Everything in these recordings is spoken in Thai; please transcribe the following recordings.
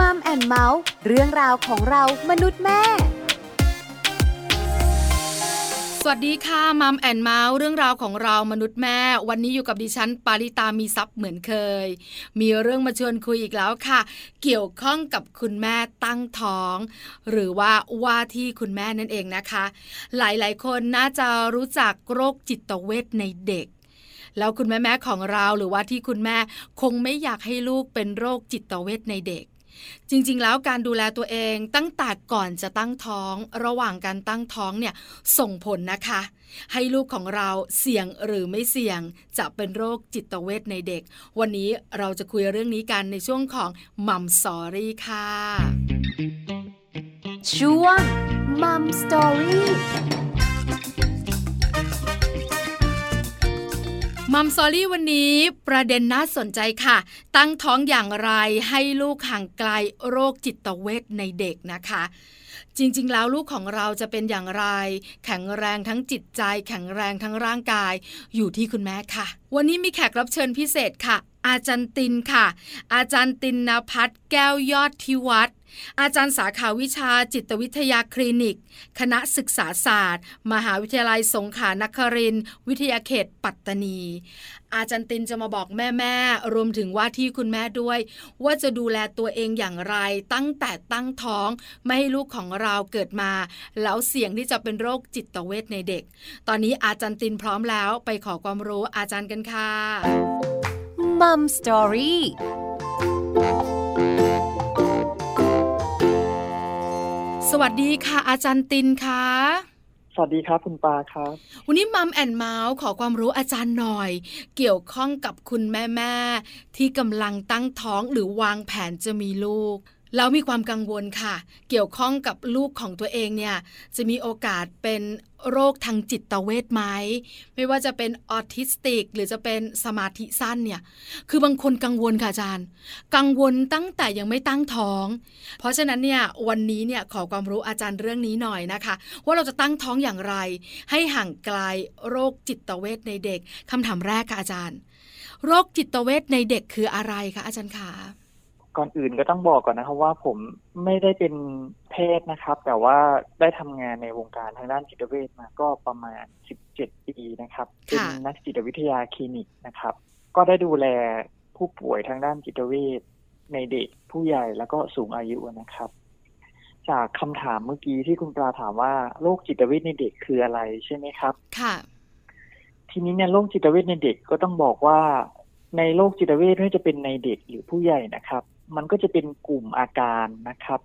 Mom and Mouth เรื่องราวของเรามนุษย์แม่ สวัสดีค่ะ Mom and Mouth เรื่องราวของเรามนุษย์แม่ วันนี้อยู่กับดิฉัน ปาริตามีซัพ์เหมือนเคย มีเรื่องมาชวนคุยอีกแล้วค่ะ เกี่ยวข้องกับคุณแม่ตั้งท้อง หรือว่าว่าที่คุณแม่นั่นเองนะคะ หลายๆ คนน่าจะรู้จักโรคจิตเวชในเด็กแล้วคุณแม่แม่ของเราหรือว่าที่คุณแม่คงไม่อยากให้ลูกเป็นโรคจิตเวชในเด็ก จริงๆ แล้วการดูแลตัวเองตั้งแต่ก่อนจะตั้งท้อง ระหว่างการตั้งท้องเนี่ยส่งผลนะคะ ให้ลูกของเราเสี่ยงหรือไม่เสี่ยงจะเป็นโรคจิตเวชในเด็ก วันนี้เราจะคุยเรื่องนี้กันในช่วงของ Mom Story ค่ะช่วง Mom Story มัมซอรี่วันนี้ประเด็นน่าสนใจค่ะ ตั้งท้องอย่างไรให้ลูกห่างไกลโรคจิตเวทในเด็กนะคะ จริงๆ แล้วลูกของเราจะเป็นอย่างไร แข็งแรงทั้งจิตใจ แข็งแรงทั้งร่างกาย อยู่ที่คุณแม่ค่ะ วันนี้มีแขกรับเชิญพิเศษค่ะ อาจารย์ตินค่ะ อาจารย์ตินนภัทรแก้วยอดทิวัฒ อาจารย์สาขาวิชาจิตวิทยาคลินิก คณะศึกษาศาสตร์ มหาวิทยาลัยสงขลานครินวิทยาเขตปัตตานี อาจารย์ตินจะมาบอกแม่แม่รวมถึงว่าที่คุณแม่ด้วย ว่าจะดูแลตัวเองอย่างไร ตั้งแต่ตั้งท้อง ไม่ให้ลูกของเราเกิดมา แล้วเสี่ยงที่จะเป็นโรคจิตเวทในเด็ก ตอนนี้อาจารย์ตินพร้อมแล้วไปขอความรู้อาจารย์กันค่ะมัมสตอรี่ สวัสดีค่ะ อาจารย์ตินค่ะ สวัสดีครับคุณปาครับ วันนี้มัมแอนเมาส์ขอความรู้อาจารย์หน่อย เกี่ยวข้องกับคุณแม่แม่ที่กำลังตั้งท้องหรือวางแผนจะมีลูก แล้วมีความกังวลค่ะ เกี่ยวข้องกับลูกของตัวเองเนี่ยจะมีโอกาสเป็นโรคทางจิตเวทไหมไม่ว่าจะเป็นออทิสติก หรือจะเป็นสมาธิสั้นเนี่ยคือบางคนกังวลค่ะอาจารย์ กังวลตั้งแต่ยังไม่ตั้งท้อง เพราะฉะนั้นเนี่ยวันนี้เนี่ยขอความรู้อาจารย์เรื่องนี้หน่อยนะคะ ว่าเราจะตั้งท้องอย่างไร ให้ห่างไกลโรคจิตเวทในเด็กคำถามแรกค่ะอาจารย์ โรคจิตเวทในเด็กคืออะไรคะอาจารย์คะ ก่อนอื่นก็ต้องบอกก่อนนะครับว่าผมไม่ได้เป็นแพทย์นะครับ แต่ว่าได้ทำงานในวงการทางด้านจิตเวชมาก็ประมาณ 17 ปีนะครับ เป็นนักจิตวิทยาคลินิกนะครับ ก็ได้ดูแลผู้ป่วยทางด้านจิตเวชในเด็กผู้ใหญ่แล้วก็สูงอายุนะครับ จากคำถามเมื่อกี้ที่คุณปลาถามว่าโรคจิตเวชในเด็กคืออะไรใช่ไหมครับ ค่ะ ทีนี้เนี่ยโรคจิตเวชในเด็กก็ต้องบอกว่าในโรคจิตเวชไม่ว่าจะเป็นในเด็กหรือผู้ใหญ่นะครับ มันก็จะเป็นกลุ่มอาการนะครับ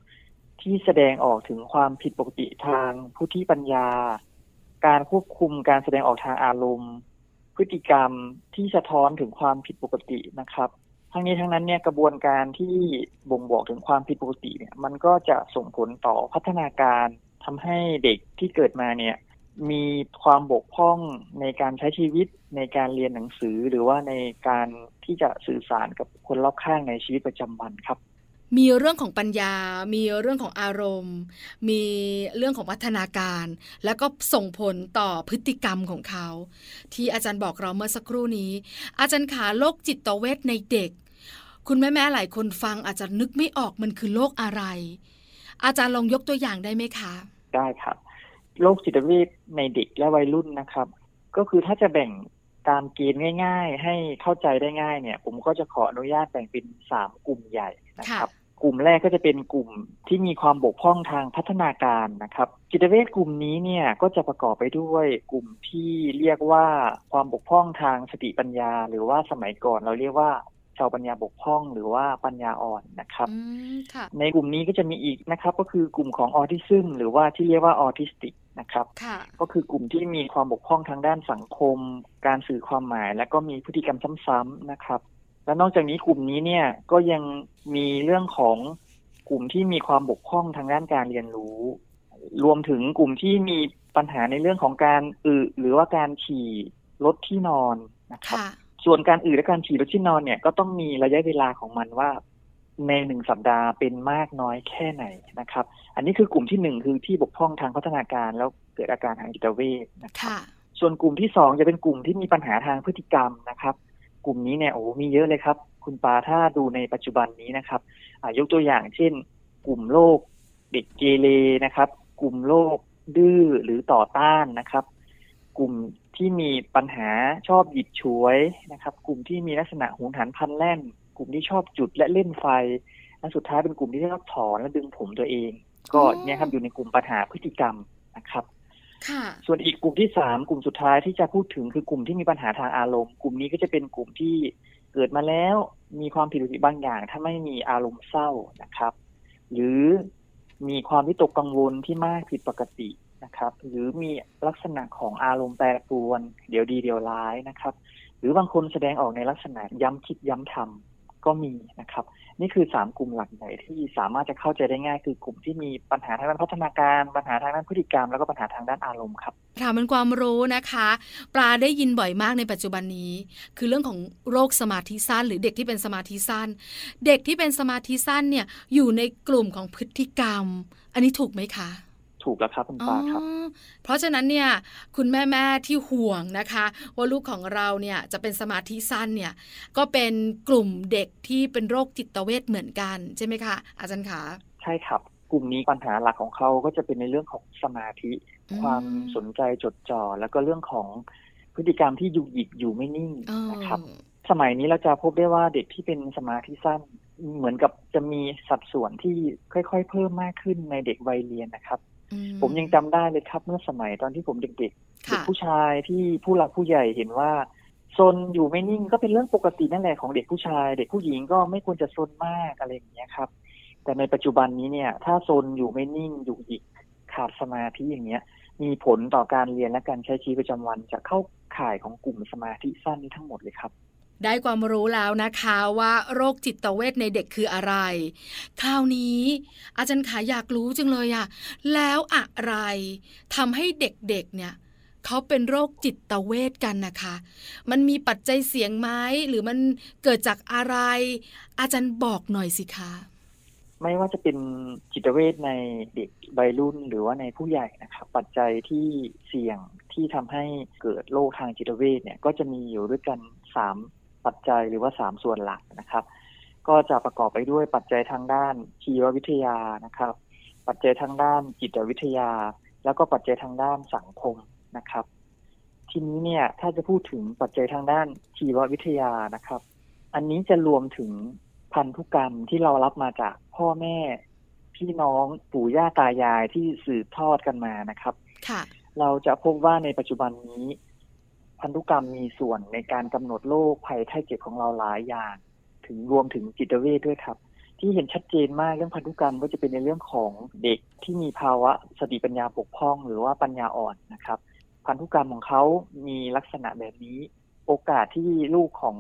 ที่แสดงออกถึงความผิดปกติทางผู้ที่ปัญญา การควบคุมการแสดงออกทางอารมณ์ พฤติกรรมที่สะท้อนถึงความผิดปกตินะครับทั้งนี้ทั้งนั้นเนี่ยกระบวนการที่บ่งบอกถึงความผิดปกติเนี่ย มันก็จะส่งผลต่อพัฒนาการทำให้เด็กที่เกิดมาเนี่ย มีความบกพร่องในการใช้ชีวิตในการเรียนหนังสือหรือว่าในการ ที่จะสื่อสารกับคนรอบข้างในชีวิตประจำวันครับ มีเรื่องของปัญญา มีเรื่องของอารมณ์ มีเรื่องของพัฒนาการ แล้วก็ส่งผลต่อพฤติกรรมของเขา ที่อาจารย์บอกเราเมื่อสักครู่นี้ อาจารย์ขาโรคจิตเวทในเด็ก คุณแม่แม่หลายคนฟังอาจจะนึกไม่ออกมันคือโรคอะไร อาจารย์ลองยกตัวอย่างได้ไหมคะ ได้ครับโรคจิตเวทในเด็กและวัยรุ่นนะครับ ก็คือถ้าจะแบ่ง ตามเกณฑ์ง่าย ๆ ให้เข้าใจได้ง่ายเนี่ย ผมก็จะขออนุญาตแบ่งเป็นสามกลุ่มใหญ่นะครับ กลุ่มแรกก็จะเป็นกลุ่มที่มีความบกพร่องทางพัฒนาการนะครับ จิตเวชกลุ่มนี้เนี่ยก็จะประกอบไปด้วยกลุ่มที่เรียกว่าความบกพร่องทางสติปัญญา หรือว่าสมัยก่อนเราเรียกว่าชาวปัญญาบกพร่องหรือว่าปัญญาอ่อนนะครับ ในกลุ่มนี้ก็จะมีอีกนะครับ ก็คือกลุ่มของออทิซึมหรือว่าที่เรียกว่าออทิสติก นะครับ ก็คือกลุ่มที่มีความบกพร่องทางด้านสังคม การสื่อความหมาย และก็มีพฤติกรรมซ้ำๆนะครับ และนอกจากนี้กลุ่มนี้เนี่ยก็ยังมีเรื่องของกลุ่มที่มีความบกพร่องทางด้านการเรียนรู้ รวมถึงกลุ่มที่มีปัญหาในเรื่องของการอึหรือว่าการฉี่ลดที่นอนนะครับ ส่วนการอืดและการฉี่รถที่นอนเนี่ยก็ต้องมีระยะเวลาของมันว่า ในหนึ่งสัปดาห์เป็นมากน้อยแค่ไหนนะครับ อันนี้คือกลุ่มที่หนึ่งคือที่บกพร่องทางพัฒนาการแล้วเกิดอาการทางจิตเวชนะครับส่วนกลุ่มที่สองจะเป็นกลุ่มที่มีปัญหาทางพฤติกรรมนะครับ กลุ่มนี้เนี่ยโอ้มีเยอะเลยครับ คุคุณปาถ้าดูในปัจจุบันนี้นะครับยกตัวอย่างเช่น กลุ่มโรคเด็กเกเรนะครับ กลุ่มโรคดื้อหรือต่อต้านนะครับ กลุ่มที่มีปัญหาชอบหยิบฉวยนะครับ กลุ่มที่มีลักษณะหุนหันพันแล่น กลุ่มที่ชอบจุดและเล่นไฟ และสุดท้ายเป็นกลุ่มที่ชอบถอนและดึงผมตัวเอง ก็เนี่ยครับอยู่ในกลุ่มปัญหาพฤติกรรมนะครับส่วนอีกกลุ่มที่สามกลุ่มสุดท้ายที่จะพูดถึงคือกลุ่มที่มีปัญหาทางอารมณ์ กลุ่มนี้ก็จะเป็นกลุ่มที่เกิดมาแล้วมีความผิดปกติบางอย่าง ถ้าไม่มีอารมณ์เศร้านะครับ หรือมีความวิตกกังวลที่มากผิดปกตินะครับ หรือมีลักษณะของอารมณ์แปรปรวน เดี๋ยวดีเดี๋ยวร้ายนะครับ หรือบางคนแสดงออกในลักษณะย้ำคิดย้ำทำ ก็มีนะครับ นี่คือสามกลุ่มหลักใหญ่ที่สามารถจะเข้าใจได้ง่าย คือกลุ่มที่มีปัญหาทางด้านพัฒนาการ ปัญหาทางด้านพฤติกรรม แล้วก็ปัญหาทางด้านอารมณ์ครับค่ะมันความรู้นะคะ ปลาได้ยินบ่อยมากในปัจจุบันนี้ คือเรื่องของโรคสมาธิสั้น หรือเด็กที่เป็นสมาธิสั้น เด็กที่เป็นสมาธิสั้นเนี่ยอยู่ในกลุ่มของพฤติกรรม อันนี้ถูกไหมคะ ถูกแล้วครับคุณปาครับ เพราะฉะนั้นเนี่ยคุณแม่แม่ที่ห่วงนะคะ ว่าลูกของเราเนี่ยจะเป็นสมาธิสั้นเนี่ยก็เป็นกลุ่มเด็กที่เป็นโรคจิตเวทเหมือนกันใช่ไหมคะอาจารย์คะใช่ครับ กลุ่มนี้ปัญหาหลักของเขาก็จะเป็นในเรื่องของสมาธิ ความสนใจจดจ่อแล้วก็เรื่องของพฤติกรรมที่อยู่หยิกอยู่ไม่นิ่งนะครับ สมัยนี้เราจะพบได้ว่าเด็กที่เป็นสมาธิสั้นเหมือนกับจะมีสัดส่วนที่ค่อย ๆ เพิ่มมากขึ้นในเด็กวัยเรียนนะครับ ผมยังจำได้เลยครับเมื่อสมัยตอนที่ผมเด็กๆเด็กผู้ชายที่ผู้หลักผู้ใหญ่เห็นว่าซนอยู่ไม่นิ่งก็เป็นเรื่องปกตินั่นแหละของเด็กผู้ชาย เด็กผู้หญิงก็ไม่ควรจะซนมากอะไรอย่างเงี้ยครับ แต่ในปัจจุบันนี้เนี่ย ถ้าซนอยู่ไม่นิ่งอยู่อีกขาดสมาธิอย่างเงี้ย มีผลต่อการเรียนและการใช้ชีวิตประจำวันจะเข้าข่ายของกลุ่มสมาธิสั้นนี้ทั้งหมดเลยครับ ได้ความรู้แล้วนะคะว่าโรคจิตเวทในเด็กคืออะไร คราวนี้ อาจารย์ขาอยากรู้จังเลยอะแล้วอะไรทำให้เด็กๆเนี่ยเขาเป็นโรคจิตเวทกันนะคะ มันมีปัจจัยเสียงไหมหรือมันเกิดจากอะไร อาจารย์บอกหน่อยสิคะไม่ว่าจะเป็นจิตเวทในเด็กวัยรุ่นหรือว่าในผู้ใหญ่นะครับปัจจัยที่เสี่ยงที่ทำให้เกิดโรคทางจิตเวทเนี่ยก็จะมีอยู่ด้วยกันสาม ปัจจัยหรือว่าสามส่วนหลักนะครับ ก็จะประกอบไปด้วยปัจจัยทางด้านชีววิทยานะครับ ปัจจัยทางด้านจิตวิทยา แล้วก็ปัจจัยทางด้านสังคมนะครับ ทีนี้เนี่ยถ้าจะพูดถึงปัจจัยทางด้านชีววิทยานะครับ อันนี้จะรวมถึงพันธุกรรมที่เรารับมาจากพ่อแม่พี่น้องปู่ย่าตายายที่สืบทอดกันมานะครับเราจะพบว่าในปัจจุบันนี้ พันธุกรรมมีส่วนในการกำหนดโรคภัยไข้เจ็บของเราหลายอย่าง ถึงรวมถึงจิตเวทด้วยครับ ที่เห็นชัดเจนมากเรื่องพันธุกรรมก็จะเป็นในเรื่องของเด็กที่มีภาวะสติปัญญาปกพร่อง หรือว่าปัญญาอ่อนนะครับ พันธุกรรมของเขามีลักษณะแบบนี้ โอกาสที่ลูกของ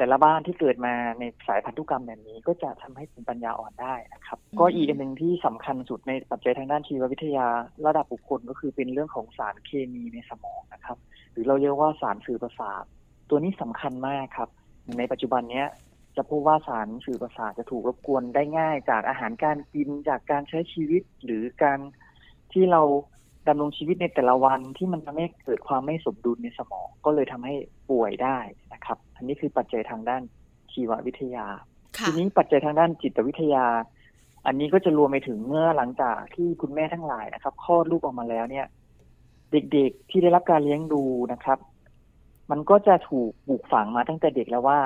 แต่ละบ้านที่เกิดมาในสายพันธุกรรมแบบนี้ ก็จะทำให้เป็นปัญญาอ่อนได้นะครับ ก็อีกอันหนึ่งที่สำคัญสุดในปัจจัยทางด้านชีววิทยาระดับบุคคลก็คือเป็นเรื่องของสารเคมีในสมองนะครับ หรือเราเรียกว่าสารสื่อประสาทตัวนี้สำคัญมากครับ ในปัจจุบันเนี้ยจะพบว่าสารสื่อประสาทจะถูกรบกวนได้ง่ายจากอาหารการกินจากการใช้ชีวิตหรือการที่เรา ดำรงชีวิตในแต่ละวันที่มันทำให้เกิดความไม่สมดุลในสมอง ก็เลยทำให้ป่วยได้นะครับ อันนี้คือปัจจัยทางด้านชีววิทยา ทีนี้ปัจจัยทางด้านจิตวิทยา อันนี้ก็จะรวมไปถึงเมื่อหลังจากที่คุณแม่ทั้งหลายนะครับคลอดลูกออกมาแล้วเนี่ย เด็กๆที่ได้รับการเลี้ยงดูนะครับ มันก็จะถูกปลูกฝังมาตั้งแต่เด็กแล้วว่า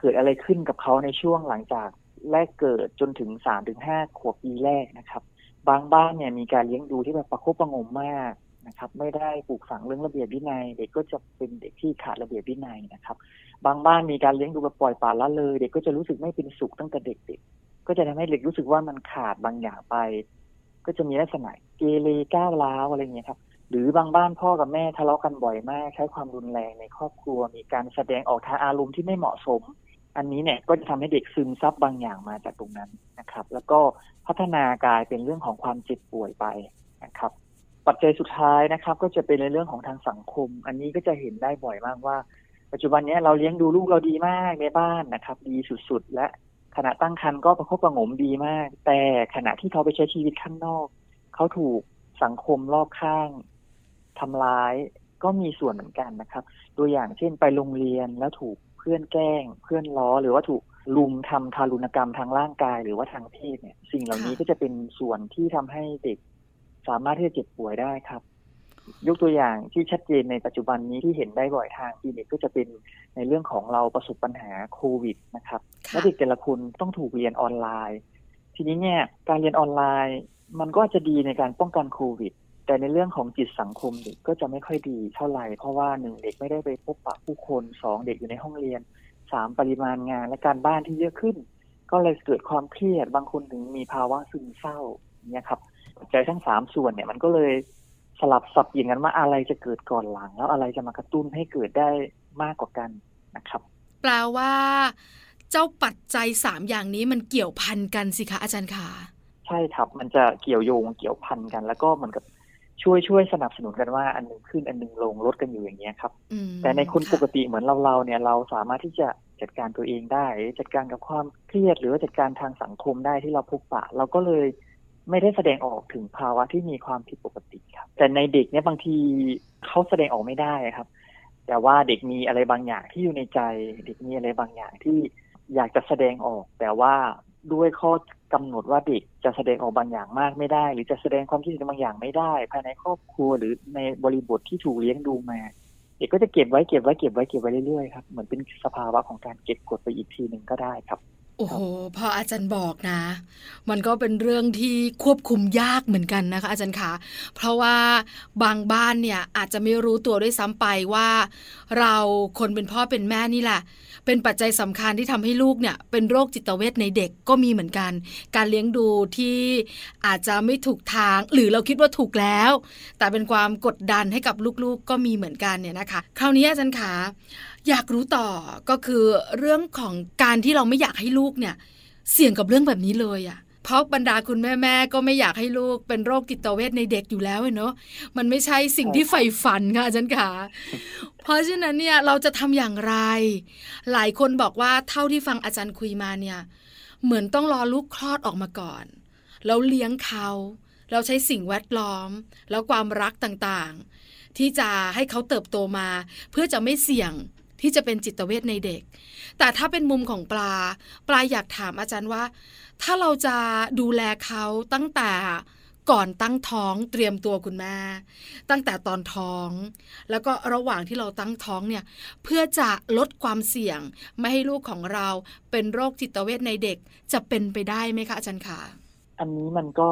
เกิดอะไรขึ้นกับเขาในช่วงหลังจากแรกเกิดจนถึงสามถึงห้าขวบปีแรกนะครับ บางบ้านเนี่ยมีการเลี้ยงดูที่แบบประคบประงมมากนะครับ ไม่ได้ปลูกฝังเรื่องระเบียบวินัย เด็กก็จะเป็นเด็กที่ขาดระเบียบวินัยนะครับ บางบ้านมีการเลี้ยงดูแบบปล่อยปละละเลย เด็กก็จะรู้สึกไม่เป็นสุขตั้งแต่เด็กๆก็จะทำให้เด็กรู้สึกว่ามันขาดบางอย่างไป ก็จะมีลักษณะเกเรก้าวร้าวอะไรเงี้ยครับ หรือบางบ้านพ่อกับแม่ทะเลาะกันบ่อยมาก ใช้ความรุนแรงในครอบครัว มีการแสดงออกทางอารมณ์ที่ไม่เหมาะสม อันนี้เนี่ยก็จะทำให้เด็กซึมซับบางอย่างมาจากตรงนั้นนะครับ แล้วก็พัฒนากลายเป็นเรื่องของความเจ็บป่วยไปนะครับ ปัจจัยสุดท้ายนะครับ ก็จะเป็นในเรื่องของทางสังคม อันนี้ก็จะเห็นได้บ่อยมากว่า ปัจจุบันนี้เราเลี้ยงดูลูกเราดีมากในบ้านนะครับ ดีสุดๆ และขณะตั้งครรภ์ก็ประคบประงมดีมาก แต่ขณะที่เขาไปใช้ชีวิตข้างนอกเขาถูกสังคมรอบข้างทำร้ายก็มีส่วนเหมือนกันนะครับ ตัวอย่างเช่นไปโรงเรียนแล้วถูก เพื่อนแกล้ง เพื่อนล้อหรือว่าถูกลุมทำทารุณกรรมทางร่างกายหรือว่าทางเพศเนี่ย สิ่งเหล่านี้ก็จะเป็นส่วนที่ทำให้เด็กสามารถที่จะเจ็บป่วยได้ครับ ยกตัวอย่างที่ชัดเจนในปัจจุบันนี้ที่เห็นได้บ่อยทางคลินิกก็จะเป็นในเรื่องของเราประสบปัญหาโควิดนะครับค่ะและเด็กแต่ละคนต้องถูกเรียนออนไลน์ ทีนี้เนี่ยการเรียนออนไลน์มันก็จะดีในการป้องกันโควิด แต่ในเรื่องของจิตสังคมเด็กก็จะไม่ค่อยดีเท่าไหร่เพราะว่าหนึ่งเด็กไม่ได้ไปพบปะผู้คนสองเด็กอยู่ในห้องเรียนสามปริมาณงานและการบ้านที่เยอะขึ้น ก็เลยเกิดความเครียดบางคนถึงมีภาวะซึมเศร้าเนี่ยครับปัจจัยทั้งสามส่วนเนี่ยมันก็เลยสลับสับเปลี่ยนกันว่าอะไรจะเกิดก่อนหลัง แล้วอะไรจะมากระตุ้นให้เกิดได้มากกว่ากันนะครับ แปลว่า เจ้าปัจจัยสามอย่างนี้มันเกี่ยวพันกันสิคะอาจารย์คะใช่ครับ มันจะเกี่ยวโยงเกี่ยวพันกัน แล้วก็เหมือนกับ ช่วยช่วยสนับสนุนกันว่าอันหนึงขึ้นอันหนึงลงลดกันอยู่อย่างเงี้ยครับอืมแต่ในคนค่ะปกติเหมือนเราเราๆเนี่ยเราสามารถที่จะจัดการตัวเองได้ จัดการกับความเครียดหรือว่าจัดการทางสังคมได้ที่เราพบปะ เราก็เลยไม่ได้แสดงออกถึงภาวะที่มีความผิดปกติครับ แต่ในเด็กเนี่ยบางทีเขาแสดงออกไม่ได้ครับ แต่ว่าเด็กมีอะไรบางอย่างที่อยู่ในใจ เด็กมีอะไรบางอย่างที่อยากจะแสดงออก แต่ว่า ด้วยข้อกำหนดว่าเด็กจะแสดงออกบางอย่างมากไม่ได้ หรือจะแสดงความคิดเห็นบางอย่างไม่ได้ ภายในครอบครัวหรือในบริบทที่ถูกเลี้ยงดูมา เด็กก็จะเก็บไว้เก็บไว้เก็บไว้เก็บไว้เรื่อยๆครับเหมือนเป็นสภาวะของการเก็บกดไปอีกทีหนึ่งก็ได้ครับ โอ้โหพออาจารย์บอกนะ มันก็เป็นเรื่องที่ควบคุมยากเหมือนกันนะคะ อาจารย์คะเพราะว่าบางบ้านเนี่ยอาจจะไม่รู้ตัวด้วยซ้ำไปว่า เราคนเป็นพ่อเป็นแม่นี่แหละ เป็นปัจจัยสำคัญที่ทำให้ลูกเนี่ยเป็นโรคจิตเวชในเด็กก็มีเหมือนกัน การเลี้ยงดูที่อาจจะไม่ถูกทาง หรือเราคิดว่าถูกแล้ว แต่เป็นความกดดันให้กับลูกๆก็มีเหมือนกันเนี่ยนะคะ คราวนี้อาจารย์ขา อยากรู้ต่อก็คือเรื่องของการที่เราไม่อยากให้ลูกเนี่ย เสี่ยงกับเรื่องแบบนี้เลยอะ่ะเพราะบรรดาคุณแม่ๆก็ไม่อยากให้ลูกเป็นโรคจิตเวชในเด็กอยู่แล้วอะเนาะมันไม่ใช่สิ่งที่ใฝ่ฝันค่ะอาจารย์ขาเพราะฉะนั้นเนี่ยเราจะทำอย่างไร หลายคนบอกว่าเท่าที่ฟังอาจารย์คุยมาเนี่ย เหมือนต้องรอลูกคลอดออกมาก่อน แล้วเลี้ยงเขา เราใช้สิ่งแวดล้อม แล้วความรักต่างๆ ที่จะให้เขาเติบโตมา เพื่อจะไม่เสี่ยง ที่จะเป็นจิตเวชในเด็ก แต่ถ้าเป็นมุมของปลา ปลาอยากถามอาจารย์ว่า ถ้าเราจะดูแลเขาตั้งแต่ก่อนตั้งท้องเตรียมตัวคุณแม่ ตั้งแต่ตอนท้อง แล้วก็ระหว่างที่เราตั้งท้องเนี่ยเพื่อจะลดความเสี่ยง ไม่ให้ลูกของเราเป็นโรคจิตเวชในเด็กจะเป็นไปได้ไหมคะอาจารย์คะ อันนี้มันก็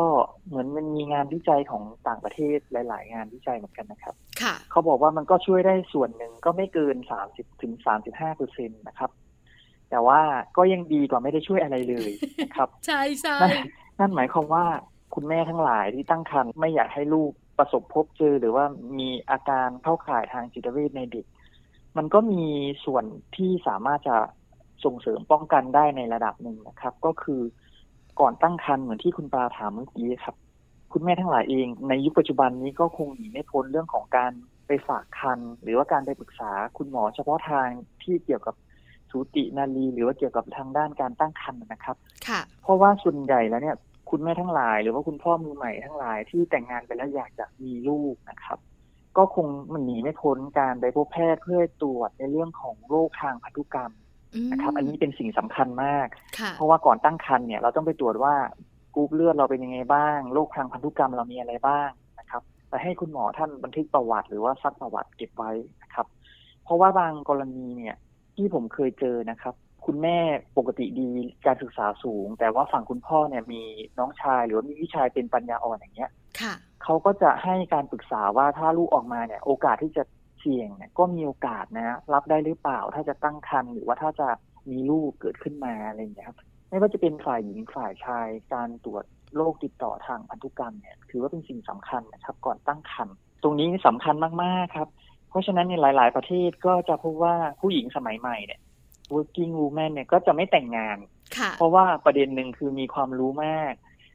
เหมือนมันมีงานวิจัยของต่างประเทศหลาย ๆ งานวิจัยเหมือนกันนะครับ ค่ะ เขาบอกว่ามันก็ช่วยได้ส่วนหนึ่งก็ไม่เกินสามสิบถึงสามสิบห้าเปอร์เซ็นตนะครับ แต่ว่าก็ยังดีกว่าไม่ได้ช่วยอะไรเลยนะครับ ใช่ใช่นั่นนั่นหมายความว่าคุณแม่ทั้งหลายที่ตั้งครรภ์ไม่อยากให้ลูกประสบพบเจอ หรือว่ามีอาการเข้าข่ายทางจิตเวชในเด็ก มันก็มีส่วนที่สามารถจะส่งเสริมป้องกันได้ในระดับหนึ่งนะครับ ก็คือ ก่อนตั้งครรภ์เหมือนที่คุณปลาถามเมื่อกี้ครับ คุณแม่ทั้งหลายเอง ในยุคปัจจุบันนี้ก็คงหนีไม่พ้นเรื่องของการไปฝากคันหรือว่าการไปปรึกษาคุณหมอเฉพาะทางที่เกี่ยวกับสูตินารีหรือว่าเกี่ยวกับทางด้านการตั้งครรภ์นะครับ ค่ะ เพราะว่าส่วนใหญ่แล้วเนี่ย คุณแม่ทั้งหลาย หรือว่าคุณพ่อมือใหม่ทั้งหลายที่แต่งงานไปแล้วอยากจะมีลูกนะครับ ก็คงมันหนีไม่พ้นการไปพบแพทย์เพื่อตรวจในเรื่องของโรคทางพันธุกรรมม นะครับ อันนี้เป็นสิ่งสำคัญมากค่ะเพราะว่าก่อนตั้งครรภ์เนี่ยเราต้องไปตรวจว่ากรุ๊ปเลือดเราเป็นยังไงบ้างโรคทางพันธุกรรมเรามีอะไรบ้างนะครับไปให้คุณหมอท่านบันทึกประวัติหรือว่าซักประวัติเก็บไว้นะครับ เพราะว่าบางกรณีเนี่ย ที่ผมเคยเจอนะครับ คุณแม่ปกติดีการศึกษาสูง แต่ว่าฝั่งคุณพ่อเนี่ยมีน้องชายหรือว่ามีพี่ชายเป็นปัญญาอ่อนอย่างเงี้ยค่ะเขาก็จะให้การปรึกษาว่าถ้าลูกออกมาเนี่ย โอกาสที่จะ เสี่ยงเนี่ยก็มีโอกาสนะรับได้หรือเปล่า ถ้าจะตั้งครรภ์หรือว่าถ้าจะมีลูกเกิดขึ้นมาอะไรอย่างเงี้ยครับไม่ว่าจะเป็นฝ่ายหญิงฝ่ายชาย การตรวจโรคติดต่อทางพันธุกรรมเนี่ยถือว่าเป็นสิ่งสำคัญนะครับ ก่อนตั้งครรภ์ตรงนี้สำคัญมากๆครับ เพราะฉะนั้นในหลาย ๆ ประเทศก็จะพบว่าผู้หญิงสมัยใหม่เนี่ย working woman เนี่ยก็จะไม่แต่งงานค่ะเพราะว่าประเด็นหนึ่งคือมีความรู้มาก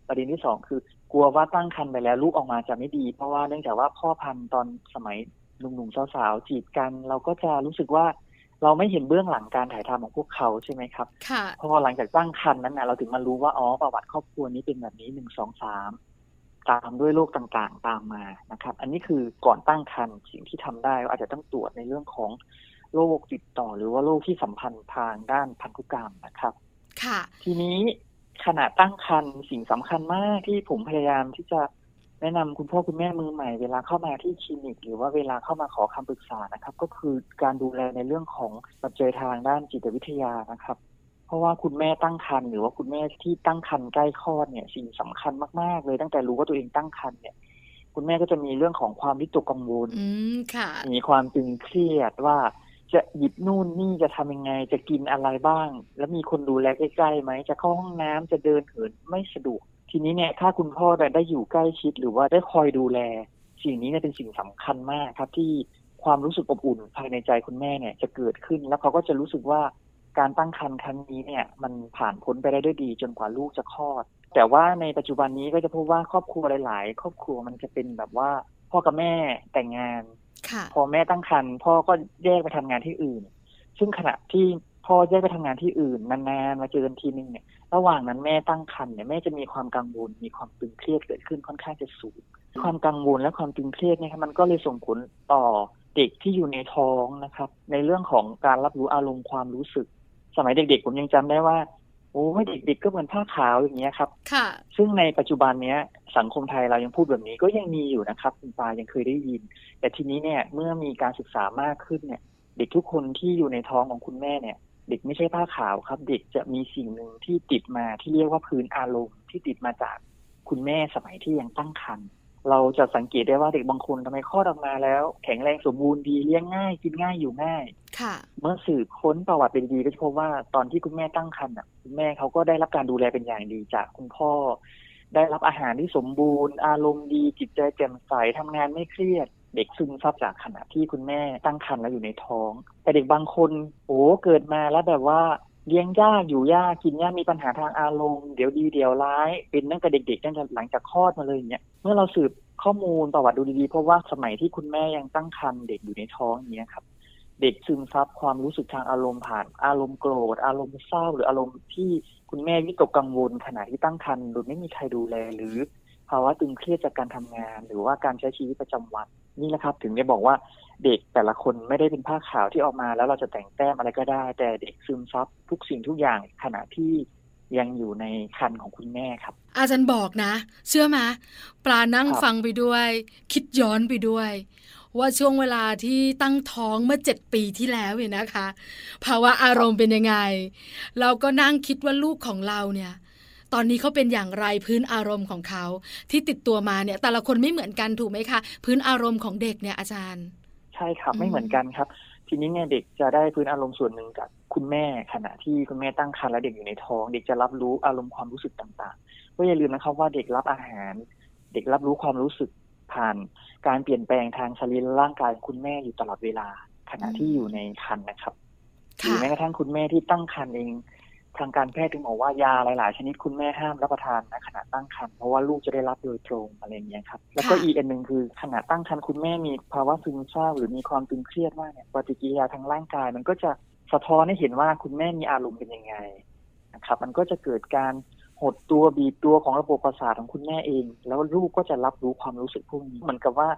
ประเด็นที่สองคือกลัวว่าตั้งครรภ์ไปแล้วลูกออกมาจะไม่ดี เพราะว่าเนื่องจากว่าพ่อพันธุ์ตอนสมัย หนุ่มๆสาวๆจีบกัน เราก็จะรู้สึกว่าเราไม่เห็นเบื้องหลังการถ่ายทำของพวกเขาใช่ไหมครับค่ะพอหลังจากตั้งครรภ์นั้นนะเราถึงมารู้ว่าอ๋อประวัติครอบครัวนี้เป็นแบบนี้หนึ่งสองสามตามด้วยโรคต่างๆ ตามมานะครับ อันนี้คือก่อนตั้งครรภ์สิ่งที่ทำได้อาจจะต้องตรวจในเรื่องของโรคติดต่อ หรือว่าโรคที่สัมพันธ์ทางด้านพันธุกรรมนะครับ ค่ะ ทีนี้ขณะตั้งครรภ์สิ่งสำคัญมากที่ผมพยายามที่จะ แนะนำคุณพ่อคุณแม่มือใหม่เวลาเข้ามาที่คลินิก หรือว่าเวลาเข้ามาขอคำปรึกษานะครับ ก็คือการดูแลในเรื่องของปัจจัยทางด้านจิตวิทยานะครับ เพราะว่าคุณแม่ตั้งครรภ์หรือว่าคุณแม่ที่ตั้งครรภ์ใกล้คลอดเนี่ยสิ่งสำคัญมากๆ เลยตั้งแต่รู้ว่าตัวเองตั้งครรภ์เนี่ยคุณแม่ก็จะมีเรื่องของความวิตกกังวลอืมค่ะมีความตึงเครียดว่าจะหยิบนู่นนี่จะทำยังไงจะกินอะไรบ้าง แล้วมีคนดูแลใกล้ๆไหมจะเข้าห้องน้ำจะเดินเหินไม่สะดวก ทีนี้เนี่ยถ้าคุณพ่อได้อยู่ใกล้ชิดหรือว่าได้คอยดูแล สิ่งนี้เนี่ยเป็นสิ่งสำคัญมากครับ ที่ความรู้สึกอบอุ่นภายในใจคุณแม่เนี่ยจะเกิดขึ้น แล้วเขาก็จะรู้สึกว่าการตั้งครรภ์ครั้งนี้เนี่ย มันผ่านพ้นไปได้ด้วยดี จนกว่าลูกจะคลอด แต่ว่าในปัจจุบันนี้ก็จะพบว่าครอบครัวหลาย ๆ ครอบครัวมันจะเป็นแบบว่า พ่อกับแม่แต่งงานค่ะพอแม่ตั้งครรภ์พ่อก็แยกไปทำงานที่อื่น ซึ่งขณะที่พ่อแยกไปทำงานที่อื่นนานๆมาเจอกันทีนึงเนี่ย ระหว่างนั้นแม่ตั้งครรภ์เนี่ยแม่จะมีความกังวลมีความตึงเครียดเกิดขึ้นค่อนข้างจะสูง ความกังวลและความตึงเครียดเนี่ยครับมันก็เลยส่งผลต่อเด็กที่อยู่ในท้องนะครับ ในเรื่องของการรับรู้อารมณ์ความรู้สึก สมัยเด็กๆผมยังจำได้ว่าโอ้ยเด็กๆก็เหมือนผ้าขาวอย่างเงี้ยครับ ค่ะ ซึ่งในปัจจุบันเนี้ยสังคมไทยเรายังพูดแบบนี้ก็ยังมีอยู่นะครับ คุณปายังเคยได้ยิน แต่ทีนี้เนี่ยเมื่อมีการศึกษามากขึ้นเนี่ย เด็กทุกคนที่อยู่ในท้องของคุณแม่เนี่ย เด็กไม่ใช่ผ้าขาวครับ เด็กจะมีสิ่งหนึ่งที่ติดมาที่เรียกว่าพื้นอารมณ์ที่ติดมาจากคุณแม่สมัยที่ยังตั้งครรภ์เราจะสังเกตได้ว่าเด็กบางคนทำไมคลอดออกมาแล้ว แข็งแรงสมบูรณ์ดีเลี้ยงง่ายกินง่ายอยู่ง่ายค่ะเมื่อสืบค้นประวัติเป็นดีก็จะพบว่าตอนที่คุณแม่ตั้งครรภ์อะคุณแม่เขาก็ได้รับการดูแลเป็นอย่างดีจากคุณพ่อ ได้รับอาหารที่สมบูรณ์ อารมณ์ดีจิตใจแจ่มใสทำงานไม่เครียด เด็กซึมซับจากขณะที่คุณแม่ตั้งครรภ์แล้วอยู่ในท้อง แต่เด็กบางคน โอ้เกิดมาแล้วแบบว่าเลี้ยงยากอยู่ยากกินยากมีปัญหาทางอารมณ์เดี๋ยวดีเดี๋ยวร้าย เป็นตั้งแต่เด็กๆตั้งแต่หลังจากคลอดมาเลยเนี่ยเมื่อเราสืบข้อมูลประวัติดูดีๆ เพราะว่าสมัยที่คุณแม่ยังตั้งครรภ์เด็กอยู่ในท้องอย่างเนี้ยครับ เด็กซึมซับความรู้สึกทางอารมณ์ผ่านอารมณ์โกรธ อารมณ์เศร้า หรืออารมณ์ที่คุณแม่วิตกกังวลขณะที่ตั้งครรภ์โดยไม่มีใครดูแลหรือาวะตึงเครียดจากการทำงาน หรือว่าการใช้ชีวิตประจำวันนี่แหละครับ ถึงได้บอกว่าเด็กแต่ละคนไม่ได้เป็นผ้าขาวที่ออกมา แล้วเราจะแต่งแต้มอะไรก็ได้ แต่เด็กซึมซับทุกสิ่งทุกอย่างขณะที่ยังอยู่ในครรภ์ของคุณแม่ครับ อาจารย์บอกนะ เชื่อไหมปลานั่งฟังไปด้วย คิดย้อนไปด้วยว่าช่วงเวลาที่ตั้งท้องเมื่อเจ็ดปีที่แล้วเนี่ยนะคะภาวะอารมณ์เป็นยังไง เราก็นั่งคิดว่าลูกของเราเนี่ย ตอนนี้เขาเป็นอย่างไรพื้นอารมณ์ของเขาที่ติดตัวมาเนี่ย แต่ละคนไม่เหมือนกันถูกไหมคะ พื้นอารมณ์ของเด็กเนี่ยอาจารย์ ใช่ครับอืมไม่เหมือนกันครับ ทีนี้เนี่ยเด็กจะได้พื้นอารมณ์ส่วนหนึ่งจากคุณแม่ขณะที่คุณแม่ตั้งครรภ์และเด็กอยู่ในท้อง เด็กจะรับรู้อารมณ์ความรู้สึกต่างๆก็อย่าลืมนะครับว่าเด็กรับอาหาร เด็กรับรู้ความรู้สึกผ่านการเปลี่ยนแปลงทางสรีระร่างกายของคุณแม่อยู่ตลอดเวลา ขณะที่อยู่ในครรภ์นะครับหรือค่ะแม้กระทั่งคุณแม่ที่ตั้งครรภ์เอง ทางการแพทย์ถึงบอกว่ายาหลาย ๆ ชนิดคุณแม่ห้ามรับประทานนะขณะตั้งครรภ์เพราะว่าลูกจะได้รับโดยตรงอะไรอย่างเงี้ยครับแล้วก็ค่ะอีกอันหนึ่งคือขณะตั้งครรภ์คุณแม่มีภาวะซึมเศร้าหรือมีความตึงเครียดมากเนี่ยปฏิกิริยาทางร่างกาย มันก็จะสะท้อนให้เห็นว่าคุณแม่มีอารมณ์เป็นยังไงนะครับ มันก็จะเกิดการหดตัวบีบตัวของระบบประสาทของคุณแม่เอง แล้วลูกก็จะรับรู้ความรู้สึกพวกนี้เหมือนกับว่า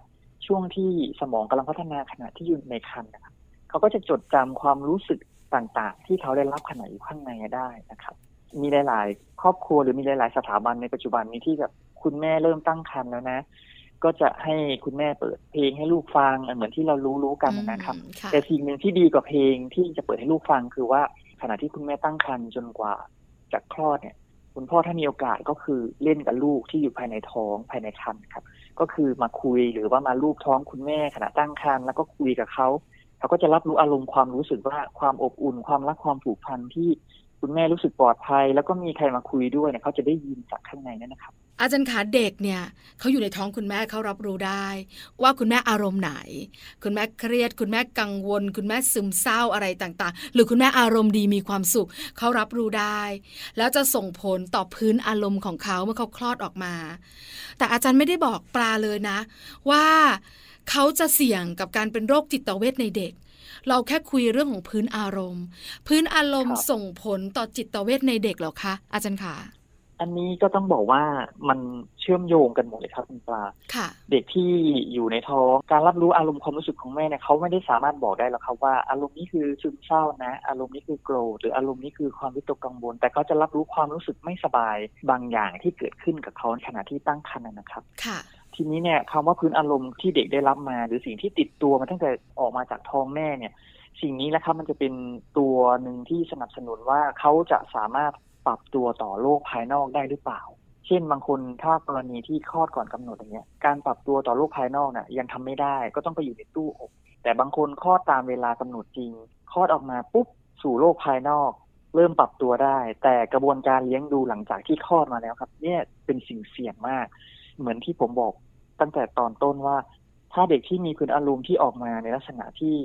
ช่วงที่สมองกำลังพัฒนาขณะที่อยู่ในครรภ์นะครับเขาก็จะจดจำความรู้สึก ต่างๆ ที่เขาได้รับขณะอยู่ข้างในได้นะครับ มีหลาย ๆ ครอบครัวหรือมีหลาย ๆ สถาบันในปัจจุบันนี้ที่แบบคุณแม่เริ่มตั้งครรภ์แล้วนะ ก็จะให้คุณแม่เปิดเพลงให้ลูกฟังเหมือนที่เรารู้รู้ๆกันนะครับอืมค่ะแต่สิ่งหนึ่งที่ดีกว่าเพลงที่จะเปิดให้ลูกฟังคือว่าขณะที่คุณแม่ตั้งครรภ์จนกว่าจะคลอดเนี่ยคุณพ่อถ้ามีโอกาสก็คือเล่นกับลูกที่อยู่ภายในท้องภายในครรภ์ครับ ก็คือมาคุยหรือว่ามาลูบท้องคุณแม่ขณะตั้งครรภ์แล้วก็คุยกับเขา เขาก็จะรับรู้อารมณ์ความรู้สึกว่าความอบอุ่น ความรักความผูกพันที่คุณแม่รู้สึกปลอดภัย แล้วก็มีใครมาคุยด้วยเนี่ยเขาจะได้ยินจากข้างในนั่นนะครับ อาจารย์ขาเด็กเนี่ยเขาอยู่ในท้องคุณแม่เขารับรู้ได้ ว่าคุณแม่อารมณ์ไหน คุณแม่เครียด คุณแม่กังวล คุณแม่ซึมเศร้าอะไรต่างๆ หรือคุณแม่อารมณ์ดีมีความสุขเขารับรู้ได้ แล้วจะส่งผลต่อพื้นอารมณ์ของเขาเมื่อเขาคลอดออกมา แต่อาจารย์ไม่ได้บอกปลาเลยนะ ว่า เขาจะเสี่ยงกับการเป็นโรคจิตเวชในเด็ก เราแค่คุยเรื่องของพื้นอารมณ์ พื้นอารมณ์ครับส่งผลต่อจิตเวชในเด็กเหรอคะ อาจารย์ขาอันนี้ก็ต้องบอกว่ามันเชื่อมโยงกันหมดเลยครับคุณปลาค่ะเด็กที่อยู่ในท้องการรับรู้อารมณ์ความรู้สึกของแม่เนี่ยเขาไม่ได้สามารถบอกได้หรอกครับว่าอารมณ์นี้คือซึมเศร้านะ อารมณ์นี้คือโกรธหรืออารมณ์นี้คือความวิตกกังวล แต่เขาจะรับรู้ความรู้สึกไม่สบายบางอย่างที่เกิดขึ้นกับเขาในขณะที่ตั้งครรภ์นะครับค่ะ ทีนี้เนี่ยคำว่าพื้นอารมณ์ที่เด็กได้รับมา หรือสิ่งที่ติดตัวมาตั้งแต่ออกมาจากท้องแม่เนี่ย สิ่งนี้แหละครับมันจะเป็นตัวหนึ่งที่สนับสนุนว่าเขาจะสามารถปรับตัวต่อโลกภายนอกได้หรือเปล่า เช่นบางคนถ้ากรณีที่คลอดก่อนกำหนดอย่างเงี้ยการปรับตัวต่อโลกภายนอกน่ะยังทำไม่ได้ ก็ต้องไปอยู่ในตู้อบแต่บางคนคลอดตามเวลากำหนดจริงคลอดออกมาปุ๊บสู่โลกภายนอกเริ่มปรับตัวได้ แต่กระบวนการเลี้ยงดูหลังจากที่คลอดมาแล้วครับ เนี่ยเป็นสิ่งเสี่ยงมาก เหมือนที่ผมบอก ตั้งแต่ตอนต้นว่า ถ้าเด็กที่มีพื้นอารมณ์ที่ออกมาในลักษณะที่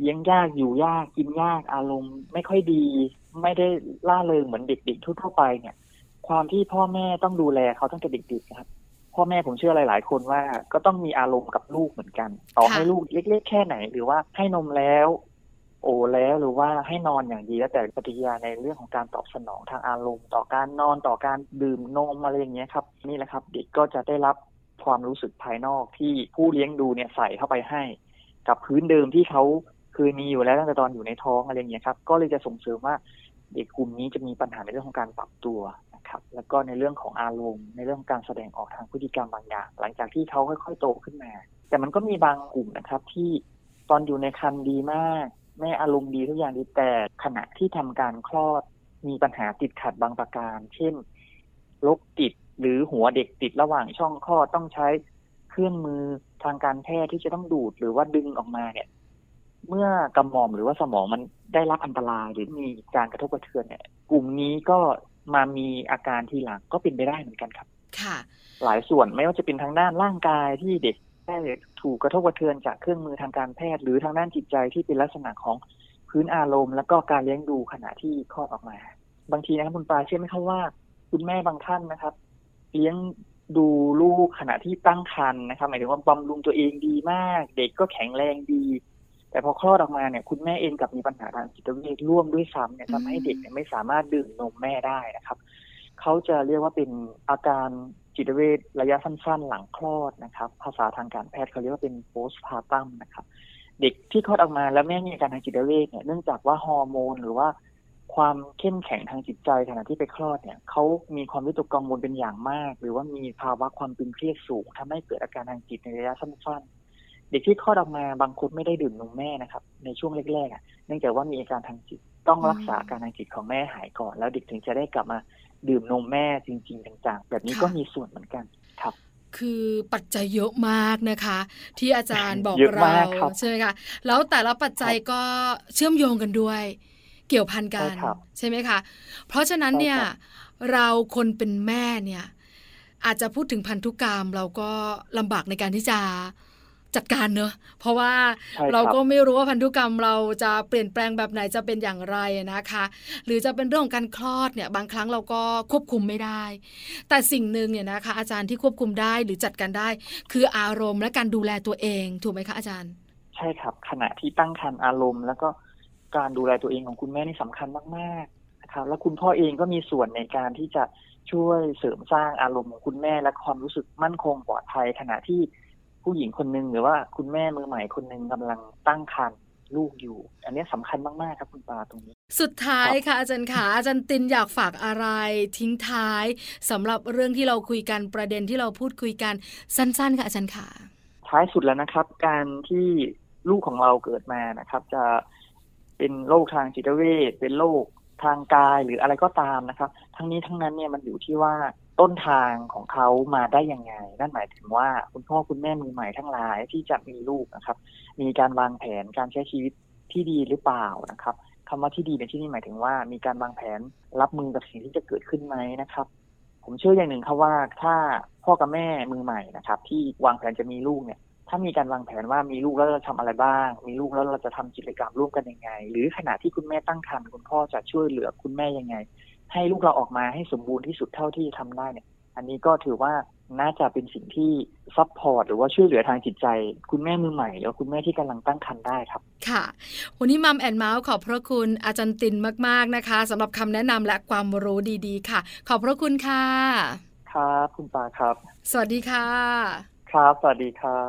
เลี้ยงยากอยู่ยากกินยากอารมณ์ ไม่ค่อยดี ไม่ได้ล่าเริงเหมือนเด็กๆทั่วไปเนี่ย ความที่พ่อแม่ต้องดูแลเขาตั้งแต่เด็กๆนะครับพ่อแม่ผมเชื่อหลาย ๆ คนว่าก็ต้องมีอารมณ์กับลูกเหมือนกัน ต่อให้ลูกเล็กๆแค่ไหน หรือว่าให้นมแล้ว โอแล้วหรือว่าให้นอนอย่างดีแล้วแต่ปฏิกิริยาในเรื่องของการตอบสนองทางอารมณ์ ต่อการนอนต่อการดื่มนมอะไรอย่างเงี้ยครับ นี่แหละครับ เด็กก็จะได้รับ ความรู้สึกภายนอกที่ผู้เลี้ยงดูเนี่ยใส่เข้าไปให้ กับพื้นเดิมที่เขาเคยมีอยู่แล้วตั้งแต่ตอนอยู่ในท้องอะไรเงี้ยครับ ก็เลยจะส่งเสริมว่าเด็กกลุ่มนี้จะมีปัญหาในเรื่องของการปรับตัวนะครับ แล้วก็ในเรื่องของอารมณ์ในเรื่องของการแสดงออกทางพฤติกรรมบางอย่าง หลังจากที่เขาค่อยๆโตขึ้นมา แต่มันก็มีบางกลุ่มนะครับ ที่ตอนอยู่ในครรภ์ดีมากแม่อารมณ์ดีทุกอย่างดีแต่ขณะที่ทำการคลอดมีปัญหาติดขัดบางประการ เช่นลกติด หรือหัวเด็กติดระหว่างช่องคลอดต้องใช้เครื่องมือทางการแพทย์ที่จะต้องดูดหรือว่าดึงออกมาเนี่ย เมื่อกระหม่อมหรือว่าสมองมันได้รับอันตรายหรือมีการกระทบกระเทือนเนี่ย กลุ่มนี้ก็มามีอาการทีหลังก็เป็นไปได้เหมือนกันครับ ค่ะ หลายส่วนไม่ว่าจะเป็นทางด้านร่างกายที่เด็กได้ถูกกระทบกระเทือนจากเครื่องมือทางการแพทย์ หรือทางด้านจิตใจที่เป็นลักษณะของพื้นอารมณ์ แล้วก็การเลี้ยงดูขณะที่คลอดออกมา บางทีนะครับคุณปลาเชื่อไหมครับว่า คุณแม่บางท่านนะครับ เลี้ยงดูลูกขณะที่ตั้งครรภ์นะครับหมายถึงว่าบำรุงตัวเองดีมาก เด็กก็แข็งแรงดี แต่พอคลอดออกมาเนี่ย คุณแม่เองกลับมีปัญหาทางจิตเวชร่วมด้วยซ้ำเนี่ยทำให้เด็กเนี่ยไม่สามารถดื่มนมแม่ได้นะครับเขาจะเรียกว่าเป็นอาการจิตเวชระยะสั้น ๆ หลังคลอดนะครับ ภาษาทางการแพทย์เขาเรียกว่าเป็น postpartum นะครับ เด็กที่คลอดออกมาแล้วแม่มีอาการทางจิตเวชเนี่ยเนื่องจากว่าฮอร์โมนหรือว่า ความเข้มแข็งทางจิตใจขณะที่ไปคลอดเนี่ยเขามีความวิตกกังวลเป็นอย่างมาก หรือว่ามีภาวะความตึงเครียดสูงทำให้เกิดอาการทางจิตในระยะสั้นๆ เด็กที่คลอดออกมาบางคนไม่ได้ดื่มนมแม่นะครับ ในช่วงแรกๆอะเนื่องจากว่ามีอาการทางจิตต้องรักษาอาการทางจิตของแม่หายก่อน แล้วเด็กถึงจะได้กลับมาดื่มนมแม่จริงๆจังๆ แบบนี้ก็มีส่วนเหมือนกันครับคือปัจจัยเยอะมากนะคะ ที่อาจารย์บอกเยอะเรามากครับใช่ไหมคะแล้วแต่ละปัจจัยก็เชื่อมโยงกันด้วย เกี่ยวพันกันใช่ครับใช่ไหมคะ เพราะฉะนั้นเนี่ยใช่ครับเราคนเป็นแม่เนี่ยอาจจะพูดถึงพันธุกรรม เราก็ลำบากในการที่จะจัดการเนอะเพราะว่าใช่ครับเราก็ไม่รู้ว่าพันธุกรรมเราจะเปลี่ยนแปลงแบบไหนจะเป็นอย่างไรนะคะ หรือจะเป็นเรื่องของการคลอดเนี่ยบางครั้งเราก็ควบคุมไม่ได้ แต่สิ่งหนึ่งเนี่ยนะคะอาจารย์ที่ควบคุมได้หรือจัดการได้ คืออารมณ์และการดูแลตัวเองถูกไหมคะอาจารย์ ใช่ครับขณะที่ตั้งครรภ์อารมณ์แล้วก็ การดูแลตัวเองของคุณแม่นี่สำคัญมากๆนะครับ แล้วคุณพ่อเองก็มีส่วนในการที่จะช่วยเสริมสร้างอารมณ์ของคุณแม่และความรู้สึกมั่นคงปลอดภัยขณะที่ผู้หญิงคนหนึ่งหรือว่าคุณแม่มือใหม่คนหนึ่งกำลังตั้งครรภ์ลูกอยู่ อันนี้สำคัญมาก ๆ ครับคุณปาตรงนี้ สุดท้ายค่ะอาจารย์ขาอาจารย์ตินอยากฝากอะไรทิ้งท้ายสำหรับเรื่องที่เราคุยกันประเด็นที่เราพูดคุยกันสั้น ๆ ค่ะอาจารย์ขาท้ายสุดแล้วนะครับ การที่ลูกของเราเกิดมานะครับ จะ เป็นโรคทางจิตเวชเป็นโรคทางกายหรืออะไรก็ตามนะครับ ทั้งนี้ทั้งนั้นเนี่ยมันอยู่ที่ว่าต้นทางของเขามาได้ยังไง นั่นหมายถึงว่าคุณพ่อคุณแม่มือใหม่ทั้งหลายที่จะมีลูกนะครับ มีการวางแผนการใช้ชีวิตที่ดีหรือเปล่านะครับคำว่าที่ดีในที่นี้หมายถึงว่า มีการวางแผนรับมือกับสิ่งที่จะเกิดขึ้นไหมนะครับ ผมเชื่ออย่างหนึ่งครับว่าถ้าพ่อกับแม่มือใหม่นะครับ ที่วางแผนจะมีลูกเนี่ย ถ้ามีการวางแผนว่ามีลูกแล้วเราทำอะไรบ้าง มีลูกแล้วเราจะทำกิจกรรมร่วมกันยังไง หรือขณะที่คุณแม่ตั้งครรภ์คุณพ่อจะช่วยเหลือคุณแม่ยังไง ให้ลูกเราออกมาให้สมบูรณ์ที่สุดเท่าที่ทำได้เนี่ย อันนี้ก็ถือว่าน่าจะเป็นสิ่งที่ support หรือว่าช่วยเหลือทางจิตใจ คุณแม่มือใหม่หรือคุณแม่ที่กำลังตั้งครรภ์ได้ครับ ค่ะ วันนี้ Mom and Mouth ขอบพระคุณอาจารย์ตินมาก ๆนะคะสำหรับคำแนะนำและความรู้ดี ๆ ค่ะ ขอบพระคุณค่ะ ครับ คุณปาครับ สวัสดีค่ะ ครับ สวัสดีครับ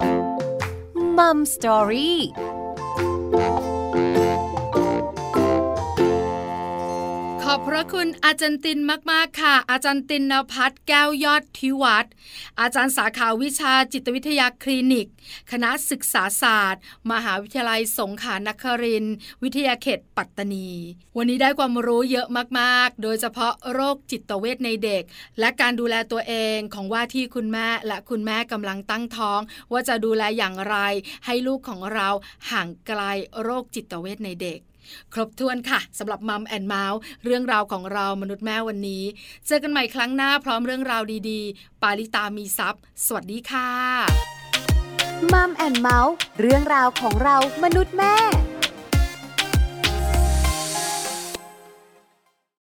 Mom Story คุณอาจารย์ตินมากๆค่ะ อาจารย์ตินนภัทรแก้วยอดทิวัฒอาจารย์สาขาวิชาจิตวิทยาคลินิก คณะศึกษาศาสตร์ มหาวิทยาลัยสงขลานครินทร์วิทยาเขตปัตตานี วันนี้ได้ความรู้เยอะมากๆ โดยเฉพาะโรคจิตเวทในเด็ก และการดูแลตัวเองของว่าที่คุณแม่และคุณแม่กำลังตั้งท้อง ว่าจะดูแลอย่างไร ให้ลูกของเราห่างไกลโรคจิตเวชในเด็ก ครบถ้วนค่ะสำหรับ Mom and Mouth เรื่องราวของเรามนุษย์แม่วันนี้ เจอกันใหม่ครั้งหน้าพร้อมเรื่องราวดีๆ ปาลิตามีซัพ์สวัสดีค่ะ Mom and Mouth เรื่องราวของเรามนุษย์แม่